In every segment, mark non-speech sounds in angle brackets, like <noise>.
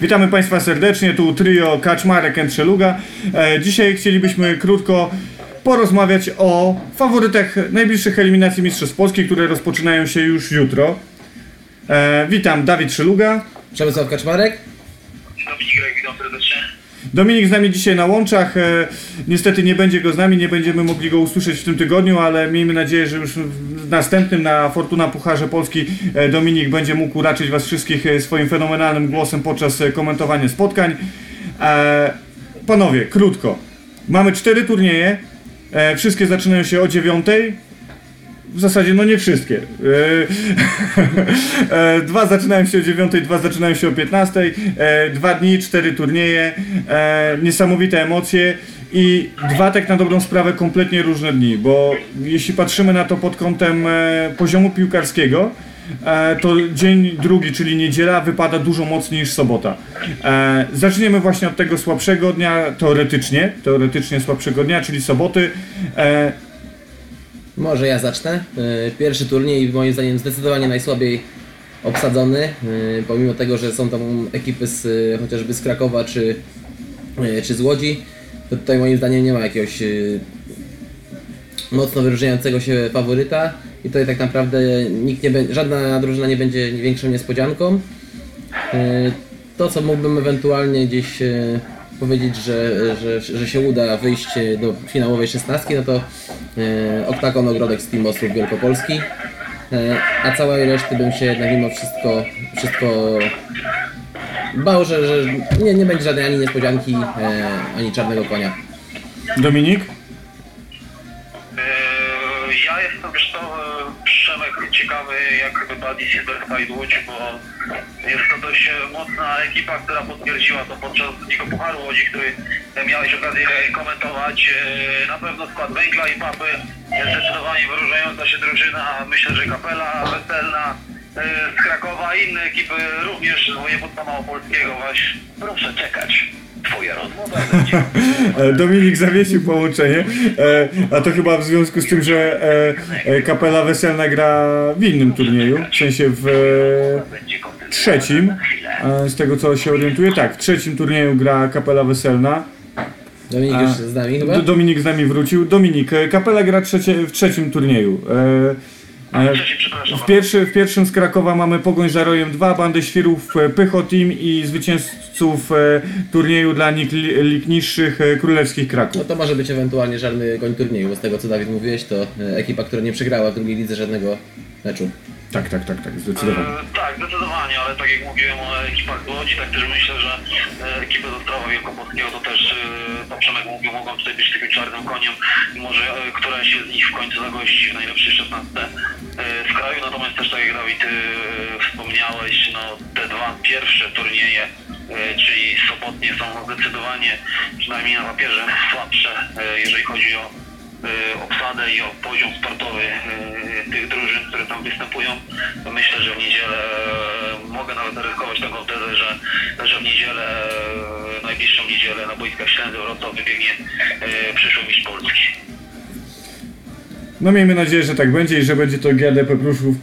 Witamy Państwa serdecznie, tu trio Kaczmarek and Szeluga. E, dzisiaj chcielibyśmy krótko porozmawiać o faworytach najbliższych eliminacji Mistrzostw Polski, które rozpoczynają się już jutro. E, witam, Dawid Szeluga. Przemysław Kaczmarek. Dominik Grek, witam serdecznie. Dominik z nami dzisiaj na łączach. E, niestety nie będzie go z nami, nie będziemy mogli go usłyszeć w tym tygodniu, ale miejmy nadzieję, że już w następnym na Fortuna Pucharze Polski e, Dominik będzie mógł uraczyć Was wszystkich e, swoim fenomenalnym głosem podczas komentowania spotkań. Panowie, krótko. Mamy cztery turnieje. Wszystkie zaczynają się o dziewiątej. W zasadzie, no nie wszystkie. E, <laughs> e, dwa zaczynają się o 9, dwa zaczynają się o 15. E, dwa dni, cztery turnieje, e, niesamowite emocje i dwa tak na dobrą sprawę kompletnie różne dni, bo jeśli patrzymy na to pod kątem poziomu piłkarskiego, to dzień drugi, czyli niedziela, wypada dużo mocniej niż sobota. Zaczniemy właśnie od tego słabszego dnia, teoretycznie, teoretycznie słabszego dnia, czyli soboty. Może ja zacznę. Yy, Pierwszy turniej moim zdaniem zdecydowanie najsłabiej obsadzony, yy, pomimo tego, że są tam ekipy z, yy, chociażby z Krakowa czy, czy z Łodzi, to tutaj moim zdaniem nie ma jakiegoś mocno wyróżniającego się faworyta i tutaj tak naprawdę nikt nie żadna drużyna nie będzie większą niespodzianką. To, co mógłbym ewentualnie gdzieś powiedzieć, że, że, że się uda wyjść do finałowej szesnastki, no to Oktagon Ogrodek z Team Ostrów Wielkopolski. Yy, A całej reszty bym się jednak mimo wszystko, wszystko bał, że, że nie, nie będzie żadnej ani niespodzianki, yy, ani czarnego konia. Dominik? Ciekawy jak wypadnie Silverside Łódź, bo jest to dość mocna ekipa, która potwierdziła to podczas Ligo Pucharu Łodzi, który miałeś okazję komentować. E, Na pewno skład Węgla i Papy, zdecydowanie wyróżniająca się drużyna, myślę, że Kapela, Weselna, z Krakowa, inne ekipy również z województwa małopolskiego. Właśnie proszę czekać. Twoja rozmowa będzie. <laughs> E, Dominik zawiesił połączenie, e, a to chyba w związku z tym, że e, e, kapela weselna gra w innym turnieju, w sensie w e, trzecim, e, z tego co się orientuję, tak, w trzecim turnieju gra kapela weselna. Dominik A, już z nami chyba? Dominik z nami wrócił. Dominik, e, kapela gra trzecie, w trzecim turnieju. E, e. w, pierwszy, w pierwszym z Krakowa mamy Pogoń za Rojem 2, Bandę Świrów, e, Pycho Team i zwycięzców e, turnieju dla lig niższych e, Królewskich Kraków. No to może być ewentualnie żadny goń turnieju, bo z tego co Dawid mówiłeś, to e, ekipa, która nie przegrała w drugiej lidze żadnego meczu. Tak, tak, tak, tak, zdecydowanie. E, tak, zdecydowanie, ale tak jak mówiłem o ekipach Łodzi, tak też myślę, że e, ekipy z Ostrowa Wielkopolskiego to też, e, to Przemek mówił, mogą tutaj być takim czarnym koniem i może e, któraś z nich w końcu zagości w najlepszej 16 e, w kraju, natomiast też tak jak Dawid e, wspomniałeś, no te dwa pierwsze turnieje, e, czyli sobotnie są zdecydowanie, przynajmniej na papierze, słabsze, e, jeżeli chodzi o obsadę i o poziom sportowy tych drużyn, które tam występują. Myślę, że w niedzielę mogę nawet zaryzykować taką tezę, że, że w niedzielę, najbliższą niedzielę na boiskach Ślęzy Wrocław wybiegnie przyszły mistrz Polski. No miejmy nadzieję, że tak będzie i że będzie to GDP Pruszków,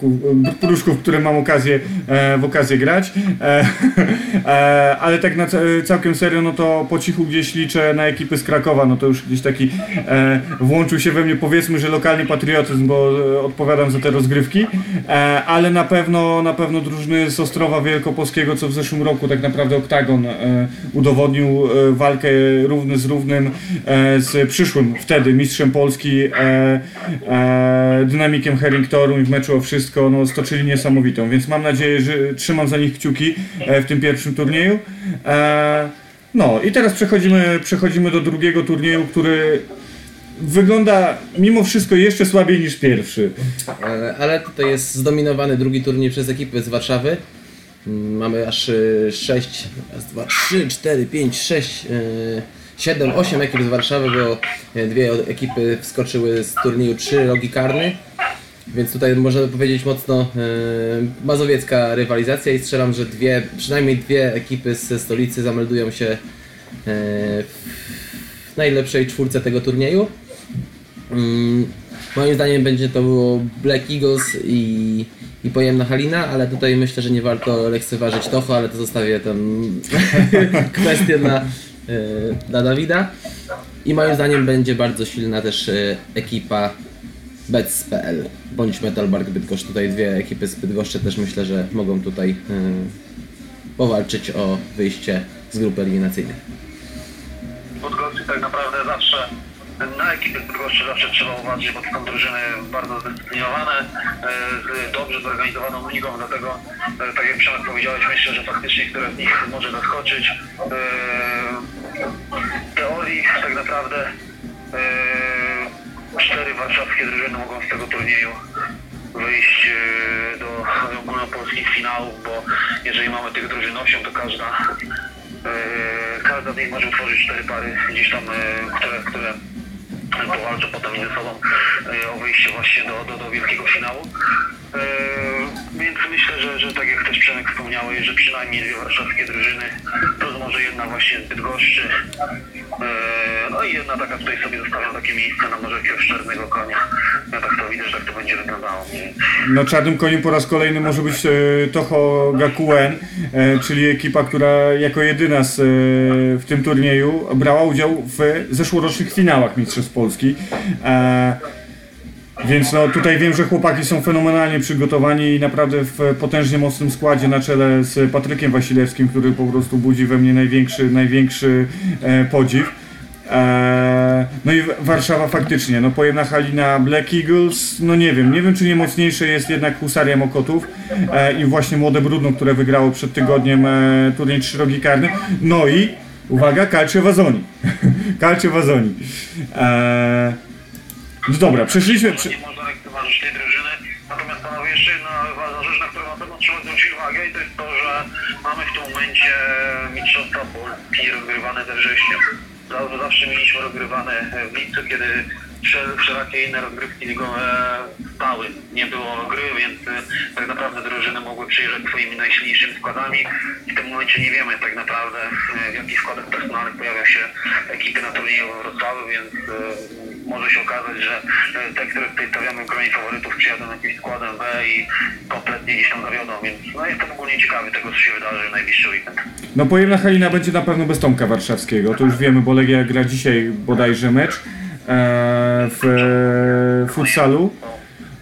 Pruszków w którym mam okazję, e, w okazję grać. E, <laughs> e, ale tak na ca- całkiem serio, no to po cichu gdzieś liczę na ekipy z Krakowa, no to już gdzieś taki e, włączył się we mnie powiedzmy, że lokalny patriotyzm, bo e, odpowiadam za te rozgrywki, e, ale na pewno, na pewno drużyny z Ostrowa Wielkopolskiego, co w zeszłym roku tak naprawdę Oktagon e, udowodnił e, walkę równy z równym e, z przyszłym wtedy mistrzem Polski e, e, dynamikiem Herringtonu i w meczu o wszystko no, stoczyli niesamowitą, więc mam nadzieję, że trzymam za nich kciuki e, w tym pierwszym turnieju. E, no i teraz przechodzimy, przechodzimy do drugiego turnieju, który wygląda mimo wszystko jeszcze słabiej niż pierwszy. E, Ale tutaj jest zdominowany drugi turniej przez ekipy z Warszawy. Mm, Mamy aż 6, raz, dwa, trzy, cztery, pięć, sześć, e, siedem, osiem ekip z Warszawy, bo e, dwie ekipy wskoczyły z turnieju trzy rogi karny. Więc tutaj można powiedzieć mocno e, mazowiecka rywalizacja i strzelam, że dwie, przynajmniej dwie ekipy ze stolicy zameldują się e, w najlepszej czwórce tego turnieju. Mm, Moim zdaniem będzie to było Black Eagles i i pojemna Halina, ale tutaj myślę, że nie warto lekceważyć Toho, ale to zostawię tam <laughs> kwestię e, dla Dawida. I moim zdaniem będzie bardzo silna też e, ekipa Bets.pl bądź Metalbark Bydgoszcz. Tutaj dwie ekipy z Bydgoszczy też myślę, że mogą tutaj e, powalczyć o wyjście z grupy eliminacyjnej. Podgorcy tak naprawdę zawsze na ekipy Bydgoszczy zawsze trzeba uważać, bo to są drużyny bardzo zdyscyplinowane, z dobrze zorganizowaną ligą, dlatego tak jak Przemek powiedziałeś, myślę, że faktycznie które z nich może zaskoczyć. Teorii tak naprawdę e, cztery warszawskie drużyny mogą z tego turnieju wyjść e, do ogólnopolskich finałów, bo jeżeli mamy tych drużyn 8, to każda e, każda z nich może utworzyć cztery pary gdzieś tam, które, które powalczą potem między sobą o wyjście właśnie do, do, do wielkiego finału. E, Więc myślę, że, że tak jak też Przemek wspomniałeś, że przynajmniej dwie warszawskie drużyny, plus może jedna właśnie z Bydgoszczy, e, no i jedna taka tutaj sobie zostawiam takie miejsce na może jakiegoś czarnego konia. Ja tak to widzę, że tak to będzie wyglądało. Na czarnym koniu po raz kolejny może być e, Toho Gakuen, e, czyli ekipa, która jako jedyna z, e, w tym turnieju brała udział w zeszłorocznych finałach Mistrzostw Polski. Więc no tutaj wiem, że chłopaki są fenomenalnie przygotowani i naprawdę w potężnie mocnym składzie na czele z Patrykiem Wasilewskim, który po prostu budzi we mnie największy, największy e, podziw. E, no i Warszawa faktycznie, no pojemna Halina Black Eagles, no nie wiem, nie wiem czy nie mocniejsze jest jednak Husaria Mokotów e, i właśnie Młode Brudno, które wygrało przed tygodniem e, turniej trzyrogi karny, no i uwaga, Calcio Wazoni, <laughs> Calcio Wazoni. No dobra, przeszliśmy... Prze... Nie można lekceważyć tej drużyny. Natomiast panowie, jeszcze jedna ważna rzecz, na którą na pewno trzeba zwrócić uwagę i to jest to, że mamy w tym momencie Mistrzostwa Polski rozgrywane we wrześniu. Zawsze, mieliśmy rozgrywane w lipcu, kiedy wszelakie inne rozgrywki ligowe stały. Nie było gry, więc e, tak naprawdę drużyny mogły przyjeżdżać swoimi najsilniejszymi składami. W tym momencie nie wiemy tak naprawdę e, w jakich składach personalnych pojawią się ekipy na turnieju Wrocławiu, więc e, może się okazać, że te, które tutaj stawiamy w gronie faworytów przyjadą jakimś składem B i kompletnie gdzieś tam zawiodą, więc no jestem ogólnie ciekawy tego, co się wydarzy w najbliższy weekend. No pojemna Halina będzie na pewno bez Tomka Warszawskiego, to już wiemy, bo Legia gra dzisiaj bodajże mecz w e, futsalu.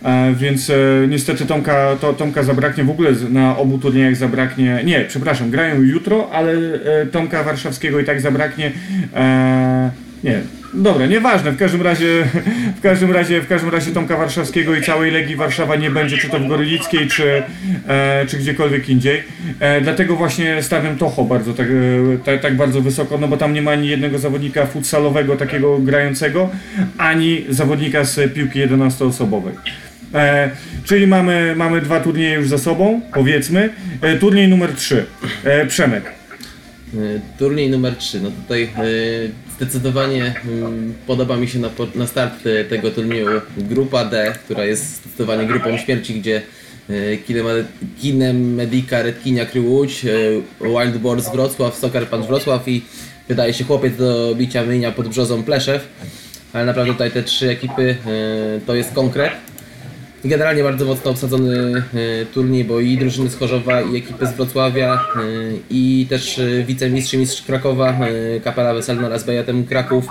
E, więc e, niestety Tomka, to, Tomka zabraknie w ogóle na obu turniejach zabraknie. Nie, przepraszam, grają jutro, ale e, Tomka Warszawskiego i tak zabraknie. E, nie, dobra, nieważne. W każdym razie, w każdym razie, w każdym razie Tomka Warszawskiego i całej Legii Warszawa nie będzie, czy to w Gorylickiej, czy, e, czy gdziekolwiek indziej. E, dlatego właśnie stawiam Toho bardzo tak, e, tak, bardzo wysoko, no bo tam nie ma ani jednego zawodnika futsalowego takiego grającego, ani zawodnika z piłki 11-osobowej. E, czyli mamy, mamy dwa turnieje już za sobą, powiedzmy. E, turniej numer 3. E, Przemek. Y, Turniej numer 3. No tutaj y, zdecydowanie mm, podoba mi się na, na start y, tego turnieju grupa D, która jest zdecydowanie grupą śmierci, gdzie y, Kinema- Kinemedica Redkinia Crew Łódź, y, Wild Boars Wrocław, Soccer Punch Wrocław i wydaje się chłopiec do bicia myjnia pod brzozą Pleszew. Ale naprawdę tutaj te trzy ekipy to jest konkret. Generalnie bardzo mocno obsadzony e, turniej, bo i drużyny z Chorzowa, i ekipy z Wrocławia, e, i też e, wicemistrz mistrz Krakowa, Kapela Weselna oraz Bejatem Kraków,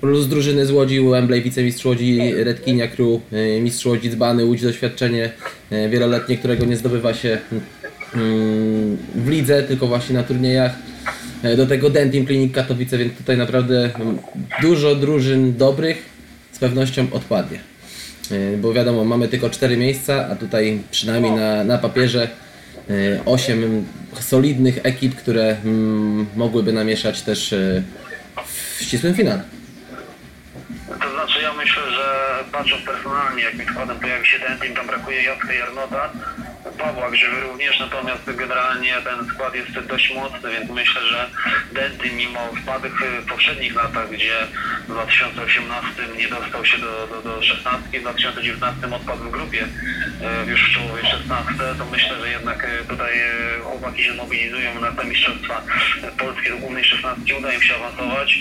plus drużyny z Łodzi, Wembley, wicemistrz Łodzi, Redkinia Crew, mistrz Łodzi Dzbany, Łódź doświadczenie wieloletnie, którego nie zdobywa się mm, w lidze, tylko właśnie na turniejach. Do tego Dentim Klinik Katowice, więc tutaj naprawdę dużo drużyn dobrych z pewnością odpadnie. E, Bo wiadomo, mamy tylko 4 miejsca, a tutaj przynajmniej na, na papierze 8 solidnych ekip, które mm, mogłyby namieszać też e, w ścisłym finale. To znaczy ja myślę, że patrząc personalnie, jakim składem pojawi się Dentim, tam brakuje Jacka Jarnota, Pawła Grzywy również, natomiast generalnie ten skład jest dość mocny, więc myślę, że Dentim mimo wpadek w poprzednich latach, gdzie w 2018 nie dostał się do, do, do 16, w 2019 odpadł w grupie już w czołowej 16, to myślę, że jednak e, tutaj e, chłopaki się mobilizują na te mistrzostwa e, polskie do głównej 16, uda im się awansować.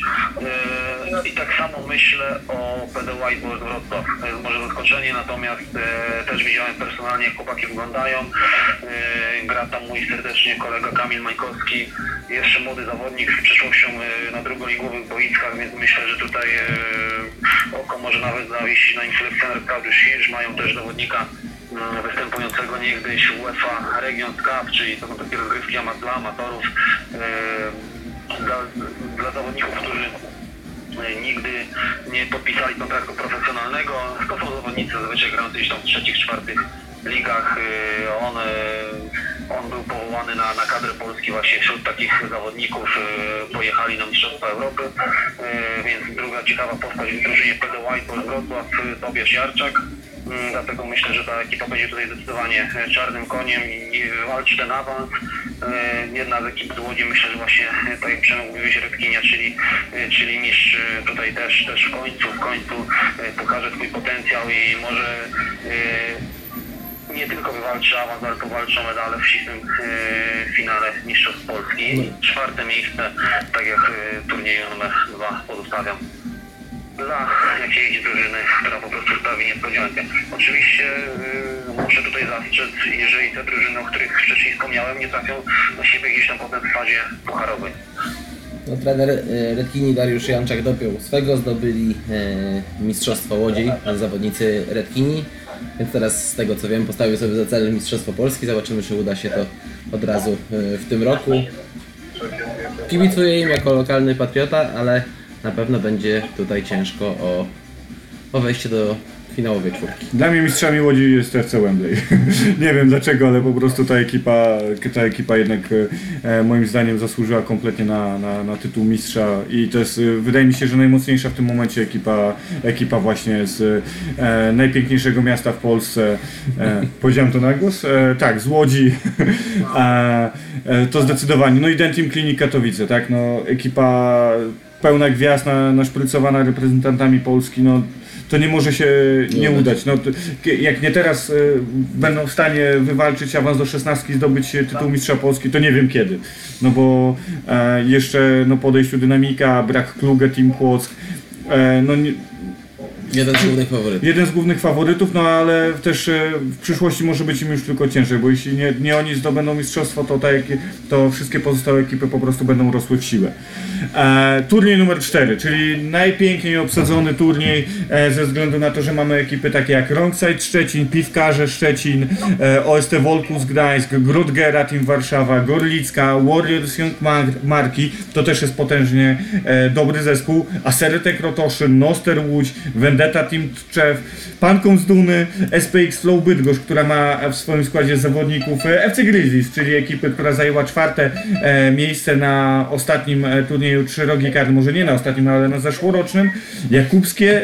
E, I tak samo myślę o PD Whiteboard Wrocław. To jest może zaskoczenie, natomiast e, też widziałem personalnie, jak chłopaki wyglądają. E, Gra tam mój serdecznie kolega Kamil Majkowski, jeszcze młody zawodnik z przyszłością e, na drugoligowych boiskach, więc myślę, że tutaj e, oko może nawet zawiesić na nim selekcjoner Claudius Hirsch. Mają też zawodnika mm, występującego niegdyś UEFA Region Cup, czyli to są takie rozgrywki dla amatorów, e, dla, dla zawodników, którzy e, nigdy nie podpisali kontraktu profesjonalnego. To są zawodnicy zazwyczaj grający gdzieś tam w trzecich, czwartych ligach. E, On, e, on był powołany na, na kadrę Polski właśnie wśród takich zawodników. e, Pojechali na Mistrzostwa Europy, E, więc druga ciekawa postać w drużynie PD White Wrocław, e, Tobiasz Jarczak. Dlatego myślę, że ta ekipa będzie tutaj zdecydowanie czarnym koniem i walczy ten awans. Jedna z ekip z Łodzi myślę, że właśnie tak jak Przemek czyli, czyli mistrz tutaj też, też w końcu, w końcu pokaże swój potencjał i może nie tylko wywalczy awans, ale powalczy o medale w ścisłym e, finale Mistrzostw Polski. Czwarte miejsce, tak jak e, turnieju numer dwa pozostawiam dla jakiejś drużyny, która po prostu sprawi niespodziankę. Oczywiście yy, muszę tutaj zastrzec, jeżeli te drużyny, o których wcześniej wspomniałem, nie trafią na siebie gdzieś tam potem w fazie pucharowej. No, trener e, Redkini Dariusz Janczak dopiął swego, zdobyli e, Mistrzostwo Łodzi, zawodnicy Redkini. Więc teraz z tego co wiem postawił sobie za cel Mistrzostwo Polski. Zobaczymy czy uda się to od razu e, w tym roku. Kibicuję im jako lokalny patriota, ale na pewno będzie tutaj ciężko o, o wejście do finałowej czwórki. Dla mnie mistrzami Łodzi jest FC Wembley. <laughs> nie wiem dlaczego, ale po prostu ta ekipa, ta ekipa jednak e, moim zdaniem zasłużyła kompletnie na, na, na tytuł mistrza i to jest, e, wydaje mi się, że najmocniejsza w tym momencie ekipa, ekipa właśnie z e, najpiękniejszego miasta w Polsce. E, <laughs> powiedziałem to na głos? E, tak, z Łodzi. <laughs> e, to zdecydowanie. No i Dentim Klinik Katowice, tak, no ekipa pełna gwiazd, na, naszprycowana reprezentantami Polski, no to nie może się nie udać. No, to, k- jak nie teraz y, będą w stanie wywalczyć awans do 16 i zdobyć e, tytuł mistrza Polski, to nie wiem kiedy. No bo e, jeszcze no, po odejściu dynamika, brak Kluge, Team Płock, e, no nie, Jeden z głównych faworytów. jeden z głównych faworytów, no ale też e, w przyszłości może być im już tylko ciężej, bo jeśli nie, nie oni zdobędą mistrzostwo, to, tak, to wszystkie pozostałe ekipy po prostu będą rosły w siłę. E, turniej numer 4, czyli najpiękniej obsadzony turniej e, ze względu na to, że mamy ekipy takie jak Rongside Szczecin, Piwkarze Szczecin, e, OST Wolkus Gdańsk, Grudgera Team Warszawa, Gorlicka, Warriors Young Mar- Marki, to też jest potężnie e, dobry zespół, Aserytek Krotoszyn, Noster Łódź, Vendetta Team Tczew, Panką z Duny, SPX Flow Bydgoszcz, która ma w swoim składzie zawodników e, FC Grizzlies, czyli ekipy, która zajęła czwarte e, miejsce na ostatnim e, turnieju Trzy Rogi Karny, może nie na ostatnim, ale na zeszłorocznym, Jakubskie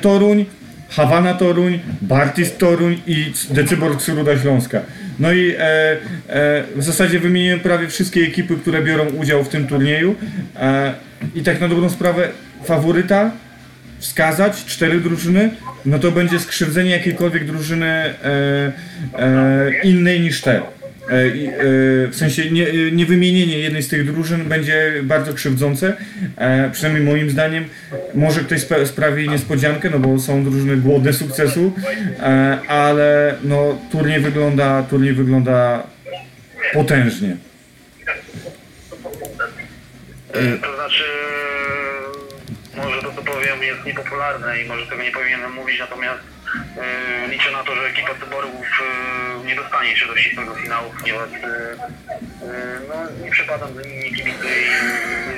Toruń, Hawana Toruń, Bartis Toruń i Decybor Curuda Śląska. No i e, e, w zasadzie wymieniłem prawie wszystkie ekipy, które biorą udział w tym turnieju. E, I tak na dobrą sprawę faworyta wskazać, cztery drużyny, no to będzie skrzywdzenie jakiejkolwiek drużyny e, e, innej niż te. E, e, w sensie nie, e, nie wymienienie jednej z tych drużyn będzie bardzo krzywdzące, e, przynajmniej moim zdaniem. Może ktoś spra- sprawi niespodziankę, no bo są drużyny głodne sukcesu, e, ale no, turniej wygląda, turniej wygląda potężnie. To znaczy, to co powiem jest niepopularne i może tego nie powinienem mówić, natomiast e, liczę na to, że ekipa Cyborgów e, nie dostanie się do finału, ponieważ e, no, nie przepadam za nimi, nie kibicuję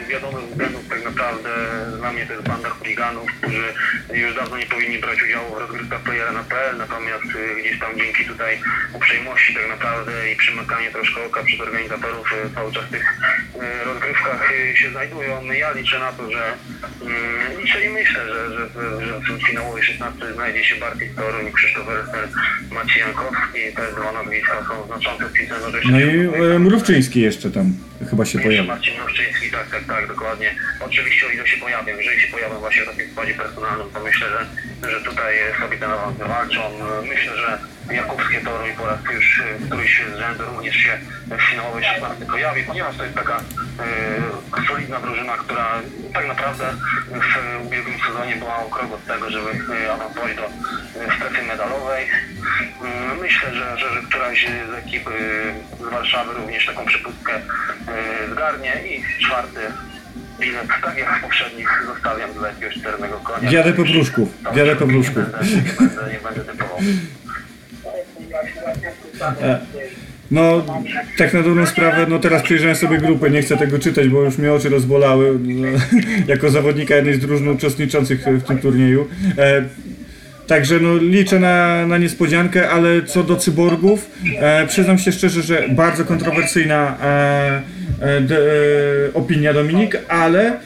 z wiadomych względów tak naprawdę dla mnie to jest banda chuliganów, którzy już dawno nie powinni brać udziału w rozgrywkach playera na PL, natomiast e, gdzieś tam dzięki tutaj uprzejmości tak naprawdę i przymykanie troszkę oka przez organizatorów e, cały czas w tych rozgrywkach się znajdują. Ja liczę na to, że mm, liczę i myślę, że, że, że, że w finałowej 16 znajdzie się Bartek Toruń, Krzysztof Werner, Maciej Jankowski. Te dwa nazwiska są znaczące nożnej. No i e, Mrówczyński jeszcze tam chyba się Jeszcze pojawi. Marcin Nowczyński, tak, tak, tak, dokładnie. Oczywiście o ile się pojawią, jeżeli się pojawią właśnie w takim składzie personalnym, to myślę, że, że tutaj sobie ten awans wywalczą. Myślę, że Jakubskie Toru i po raz już e, któryś z rzędu również się w finałowej 16 pojawi, ponieważ to jest taka e, solidna drużyna, która tak naprawdę w ubiegłym sezonie była o krok od tego, żeby e, awansować do e, strefy medalowej. Mm, Myślę, że, że, że któraś z ekip z Warszawy również taką przypustkę e, zgarnie i czwarty bilet, tak jak w poprzednich, zostawiam dla jakiegoś czarnego konia. Jadę po Tam jadę po będę- Nie będę, nie będę typował. No, tak na dobrą sprawę, no teraz przejrzałem sobie grupę, nie chcę tego czytać, bo już mnie oczy rozbolały no, <laughs> jako zawodnika jednej z drużyn uczestniczących w tym turnieju. E, Także no, liczę na, na niespodziankę, ale co do cyborgów, e, przyznam się szczerze, że bardzo kontrowersyjna e, e, e, opinia Dominik, ale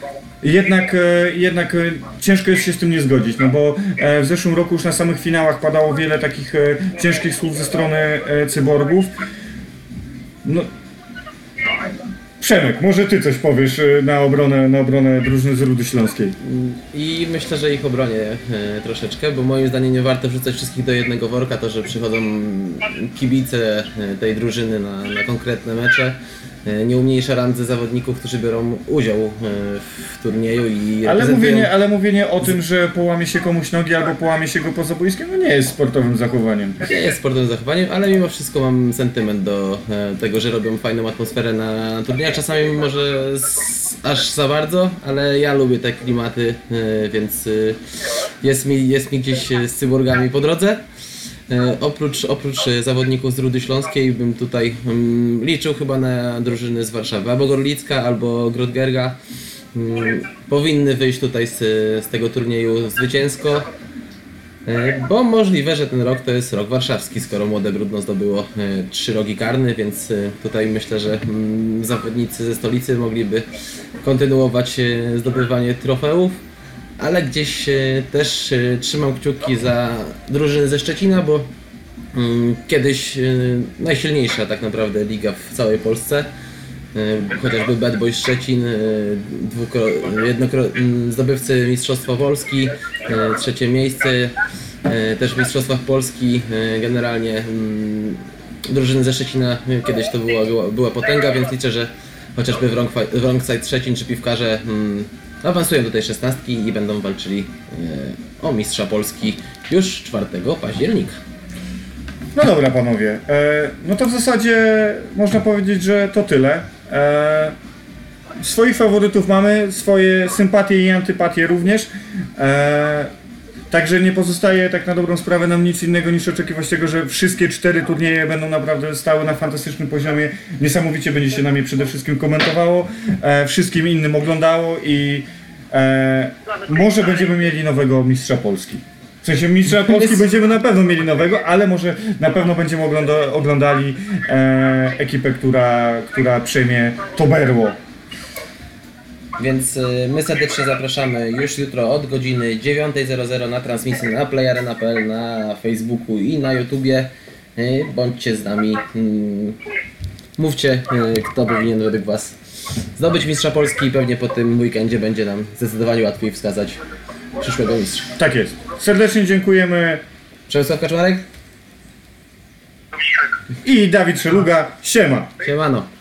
jednak, e, jednak e, ciężko jest się z tym nie zgodzić, no bo e, w zeszłym roku już na samych finałach padało wiele takich ciężkich słów ze strony cyborgów. No, Przemek, może ty coś powiesz na obronę, na obronę drużyny z Rudy Śląskiej. I myślę, że ich obronię troszeczkę, bo moim zdaniem nie warto wrzucać wszystkich do jednego worka, to że przychodzą kibice tej drużyny na, na konkretne mecze. E, Nie umniejsza randze zawodników, którzy biorą udział e, w turnieju i Ale reprezentują- mówienie, ale mówienie o tym, że połamie się komuś nogi albo połamie się go poza boiskiem, no nie jest sportowym zachowaniem. Nie jest sportowym zachowaniem, ale mimo wszystko mam sentyment do e, tego, że robią fajną atmosferę na turniejach. Czasami może z, aż za bardzo, ale ja lubię te klimaty, więc jest, mi, jest mi gdzieś z cyborgami po drodze. E, oprócz, oprócz e, zawodników z Rudy Śląskiej bym tutaj mm, liczył chyba na drużyny z Warszawy, albo Gorlicka, albo Grodgerga. Mm, powinny wyjść tutaj z, z tego turnieju zwycięsko. E, Bo możliwe, że ten rok to jest rok warszawski, skoro Młode Brudno zdobyło trzy rogi karny, więc tutaj myślę, że mm, zawodnicy ze stolicy mogliby kontynuować zdobywanie trofeów, ale gdzieś e, też e, trzymam kciuki za drużyny ze Szczecina, bo mm, kiedyś e, najsilniejsza tak naprawdę liga w całej Polsce. Chociażby Bad Boys Szczecin, e, dwukro- jednokro- m, zdobywcy Mistrzostwa Polski, trzecie miejsce, też w Mistrzostwach Polski, generalnie mm, drużyny ze Szczecina kiedyś to była, była, potęga, więc liczę, że chociażby Wrong- Wrongside Szczecin czy Piwkarze mm, awansują do tej szesnastki i będą walczyli e, o Mistrza Polski już 4 października. No dobra, panowie. E, no to w zasadzie można powiedzieć, że to tyle. E, swoich faworytów mamy, swoje sympatie i antypatie również. E, także nie pozostaje tak na dobrą sprawę nam nic innego niż oczekiwać tego, że wszystkie cztery turnieje będą naprawdę stały na fantastycznym poziomie. Niesamowicie będzie się nam je przede wszystkim komentowało, e, wszystkim innym oglądało i e, może będziemy mieli nowego mistrza Polski. W sensie mistrza Polski będziemy na pewno mieli nowego, ale może na pewno będziemy ogląda, oglądali e, ekipę, która, która przejmie to berło. Więc y, my serdecznie zapraszamy już jutro od godziny 9.00 na transmisję na playarena.pl, na Facebooku i na YouTubie. Y, Bądźcie z nami. mm, Mówcie, y, kto powinien według Was zdobyć mistrza Polski i pewnie po tym weekendzie będzie nam zdecydowanie łatwiej wskazać przyszłego mistrza. Tak jest. Serdecznie dziękujemy Przemysław Kaczmarek? i Dawid Szeluga. Siema. Siemano.